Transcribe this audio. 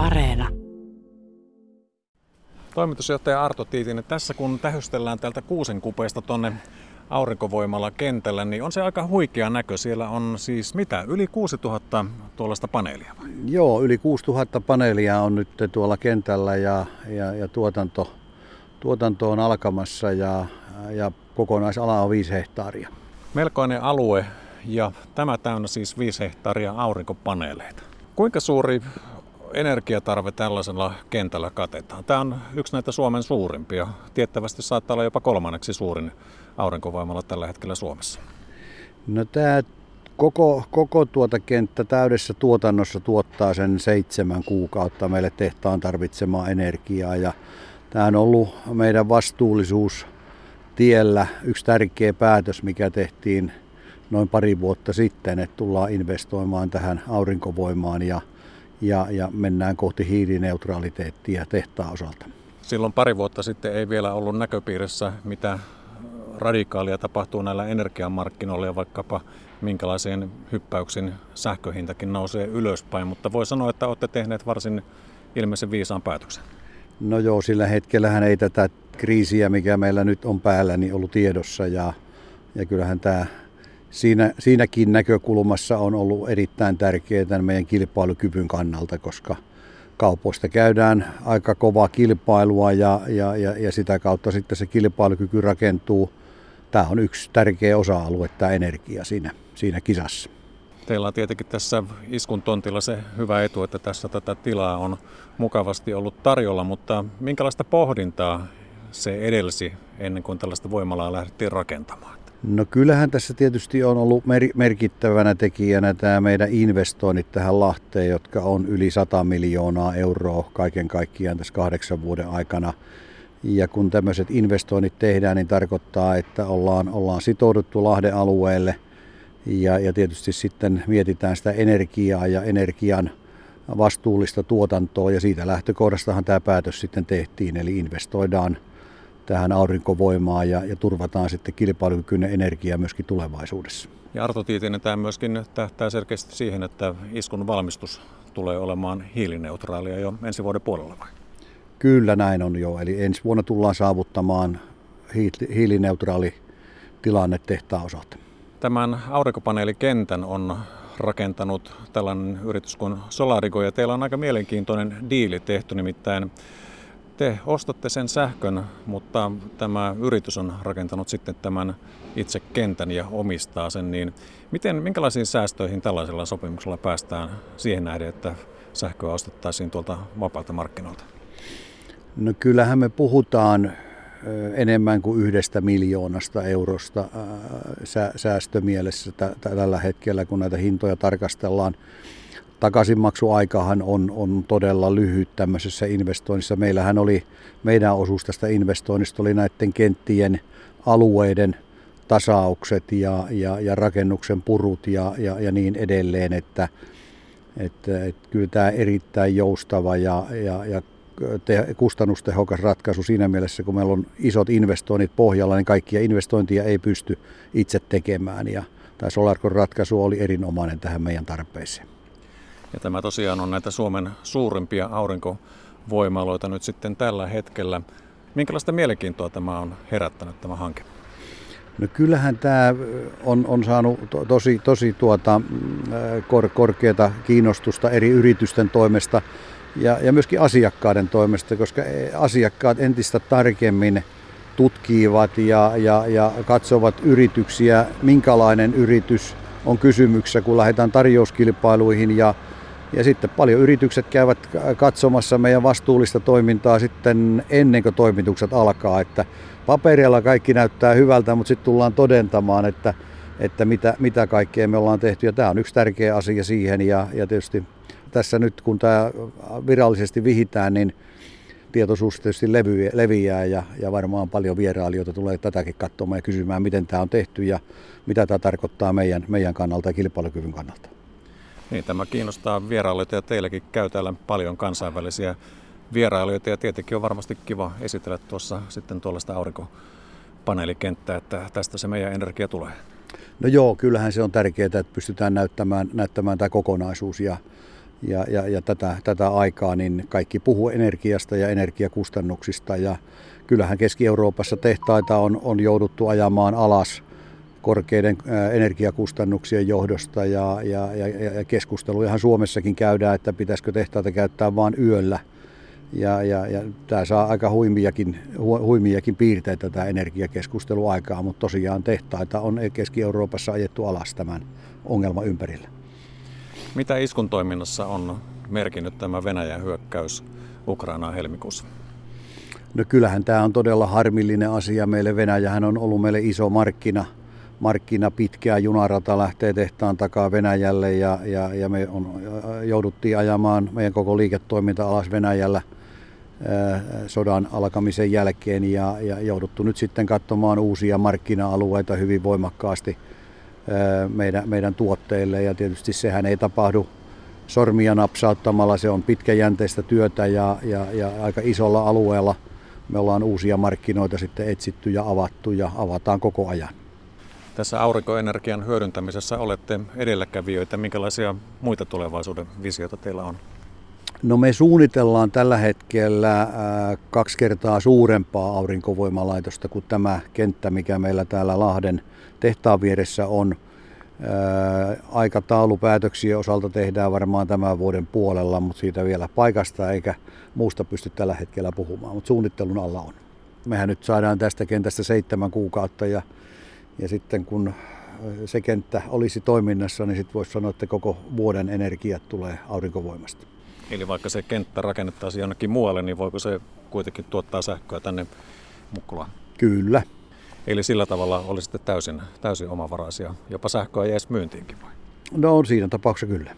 Areena. Toimitusjohtaja Arto Tiitinen, tässä kun tähystellään täältä kuusen kupeesta tonne aurinkovoimalla kentällä, niin on se aika huikea näkö. Siellä on siis mitä, yli 6000 tuollaista paneelia vai? Joo, yli 6000 paneelia on nyt tuolla kentällä ja, ja, ja tuotanto, tuotanto on alkamassa ja, ja kokonaisala on 5 hehtaaria. Melkoinen alue ja tämä täynnä siis 5 hehtaaria aurinkopaneeleita. Kuinka suuri energiatarve tällaisella kentällä katetaan? Tämä on yksi näitä Suomen suurimpia. Tiettävästi saattaa olla jopa kolmanneksi suurin aurinkovoimalla tällä hetkellä Suomessa. No tämä koko, koko tuota kenttä täydessä tuotannossa tuottaa sen seitsemän kuukautta meille tehtaan tarvitsemaa energiaa. Ja tämä on ollut meidän vastuullisuus tiellä yksi tärkeä päätös, mikä tehtiin noin pari vuotta sitten, että tullaan investoimaan tähän aurinkovoimaan ja, ja, ja mennään kohti hiilineutraliteettia tehtaan osalta. Silloin pari vuotta sitten ei vielä ollut näköpiirissä, mitä radikaalia tapahtuu näillä energiamarkkinoilla ja vaikkapa minkälaisiin hyppäyksin sähköhintakin nousee ylöspäin, mutta voi sanoa, että olette tehneet varsin ilmeisen viisaan päätöksen. No joo, sillä hetkellähän ei tätä kriisiä, mikä meillä nyt on päällä, niin ollut tiedossa ja, ja kyllähän tämä siinä, siinäkin näkökulmassa on ollut erittäin tärkeää meidän kilpailukyvyn kannalta, koska kaupoista käydään aika kovaa kilpailua ja, ja, ja, ja sitä kautta sitten se kilpailukyky rakentuu. Tämä on yksi tärkeä osa-alue, tämä energia siinä, siinä kisassa. Teillä on tietenkin tässä iskun tontilla se hyvä etu, että tässä tätä tilaa on mukavasti ollut tarjolla, mutta minkälaista pohdintaa se edelsi ennen kuin tällaista voimalaa lähdettiin rakentamaan? No kyllähän tässä tietysti on ollut mer- merkittävänä tekijänä tämä meidän investoinnit tähän Lahteen, jotka on yli 100 miljoonaa euroa kaiken kaikkiaan tässä kahdeksan vuoden aikana. Ja kun tämmöiset investoinnit tehdään, niin tarkoittaa, että ollaan, ollaan sitouduttu Lahden alueelle ja, ja tietysti sitten mietitään sitä energiaa ja energian vastuullista tuotantoa ja siitä lähtökohdastahan tämä päätös sitten tehtiin, eli investoidaan – tähän aurinkovoimaan ja, ja turvataan sitten kilpailukykyinen energia myöskin tulevaisuudessa. Ja Arto Tiitinen, tämä myöskin tähtää selkeästi siihen, että iskun valmistus tulee olemaan hiilineutraalia jo ensi vuoden puolella vai? Kyllä näin on jo, eli ensi vuonna tullaan saavuttamaan hiilineutraali tilanne tehtaan osalta. Tämän aurinkopaneelikentän on rakentanut tällainen yritys kuin Solarigo ja teillä on aika mielenkiintoinen diili tehty, nimittäin te ostatte sen sähkön, mutta tämä yritys on rakentanut sitten tämän itse kentän ja omistaa sen, niin miten, minkälaisiin säästöihin tällaisella sopimuksella päästään siihen nähden, että sähköä ostettaisiin tuolta vapaalta markkinoilta? No kyllähän me puhutaan enemmän kuin yhdestä miljoonasta eurosta säästömielessä tällä hetkellä, kun näitä hintoja tarkastellaan takaisinmaksuaikahan on, on todella lyhyt tämmöisessä investoinnissa. Meillähän oli, meidän osuus tästä investoinnista oli näiden kenttien alueiden tasaukset ja, ja, ja rakennuksen purut ja, ja, ja niin edelleen, että, että, että kyllä tämä erittäin joustava ja, ja, ja te, kustannustehokas ratkaisu siinä mielessä, kun meillä on isot investoinnit pohjalla, niin kaikkia investointia ei pysty itse tekemään ja tämä Solarcon ratkaisu oli erinomainen tähän meidän tarpeeseen. Ja tämä tosiaan on näitä Suomen suurimpia aurinkovoimaloita nyt sitten tällä hetkellä. Minkälaista mielenkiintoa tämä on herättänyt tämä hanke? No kyllähän tämä on, on saanut to, tosi, tosi tuota, kor, korkeata kiinnostusta eri yritysten toimesta ja, ja myöskin asiakkaiden toimesta, koska asiakkaat entistä tarkemmin tutkivat ja, ja, ja katsovat yrityksiä, minkälainen yritys on kysymyksessä, kun lähdetään tarjouskilpailuihin ja ja sitten paljon yritykset käyvät katsomassa meidän vastuullista toimintaa sitten ennen kuin toimitukset alkaa. Että paperilla kaikki näyttää hyvältä, mutta sitten tullaan todentamaan, että, että mitä, mitä kaikkea me ollaan tehty. Ja tämä on yksi tärkeä asia siihen. Ja, ja tietysti tässä nyt kun tämä virallisesti vihitään, niin tietoisuus tietysti leviää ja, ja varmaan paljon vierailijoita tulee tätäkin katsomaan ja kysymään, miten tämä on tehty ja mitä tämä tarkoittaa meidän, meidän kannalta ja kilpailukyvyn kannalta. Niin, tämä kiinnostaa vierailijoita ja teilläkin käy täällä paljon kansainvälisiä vierailijoita ja tietenkin on varmasti kiva esitellä tuossa sitten tuollaista aurinkopaneelikenttää, että tästä se meidän energia tulee. No joo, kyllähän se on tärkeää, että pystytään näyttämään, näyttämään tämä kokonaisuus ja, ja, ja, ja tätä, tätä aikaa, niin kaikki puhuu energiasta ja energiakustannuksista. Ja kyllähän Keski-Euroopassa tehtaita on, on jouduttu ajamaan alas korkeiden energiakustannuksien johdosta ja, ja, ja, ja keskustelujahan Suomessakin käydään, että pitäisikö tehtaita käyttää vain yöllä. Ja, ja, ja tämä saa aika huimiakin, hu, huimiakin piirteitä tämä energiakeskustelu aikaa, mutta tosiaan tehtaita on Keski-Euroopassa ajettu alas tämän ongelman ympärillä. Mitä iskun toiminnassa on merkinnyt tämä Venäjän hyökkäys Ukrainaan helmikuussa? No kyllähän tämä on todella harmillinen asia meille. Venäjähän on ollut meille iso markkina, markkina pitkää junarata lähtee tehtaan takaa Venäjälle ja, ja, ja me on, jouduttiin ajamaan meidän koko liiketoiminta alas Venäjällä sodan alkamisen jälkeen ja, ja jouduttu nyt sitten katsomaan uusia markkina-alueita hyvin voimakkaasti – meidän, meidän tuotteille ja tietysti sehän ei tapahdu sormia napsauttamalla, se on pitkäjänteistä työtä ja, ja, ja aika isolla alueella me ollaan uusia markkinoita sitten etsitty ja avattu ja avataan koko ajan. Tässä aurinkoenergian hyödyntämisessä olette edelläkävijöitä. Minkälaisia muita tulevaisuuden visioita teillä on? No me suunnitellaan tällä hetkellä kaksi kertaa suurempaa aurinkovoimalaitosta kuin tämä kenttä, mikä meillä täällä Lahden tehtaan vieressä on. Aikataulupäätöksiä osalta tehdään varmaan tämän vuoden puolella, mutta siitä vielä paikasta eikä muusta pysty tällä hetkellä puhumaan, mutta suunnittelun alla on. Mehän nyt saadaan tästä kentästä seitsemän kuukautta ja, ja sitten kun se kenttä olisi toiminnassa, niin sitten voisi sanoa, että koko vuoden energiat tulee aurinkovoimasta. Eli vaikka se kenttä rakennettaisiin jonnekin muualle, niin voiko se kuitenkin tuottaa sähköä tänne Mukkulaan? Kyllä. Eli sillä tavalla olisitte täysin, täysin omavaraisia, jopa sähköä jäisi myyntiinkin vai? No on siinä tapauksessa kyllä.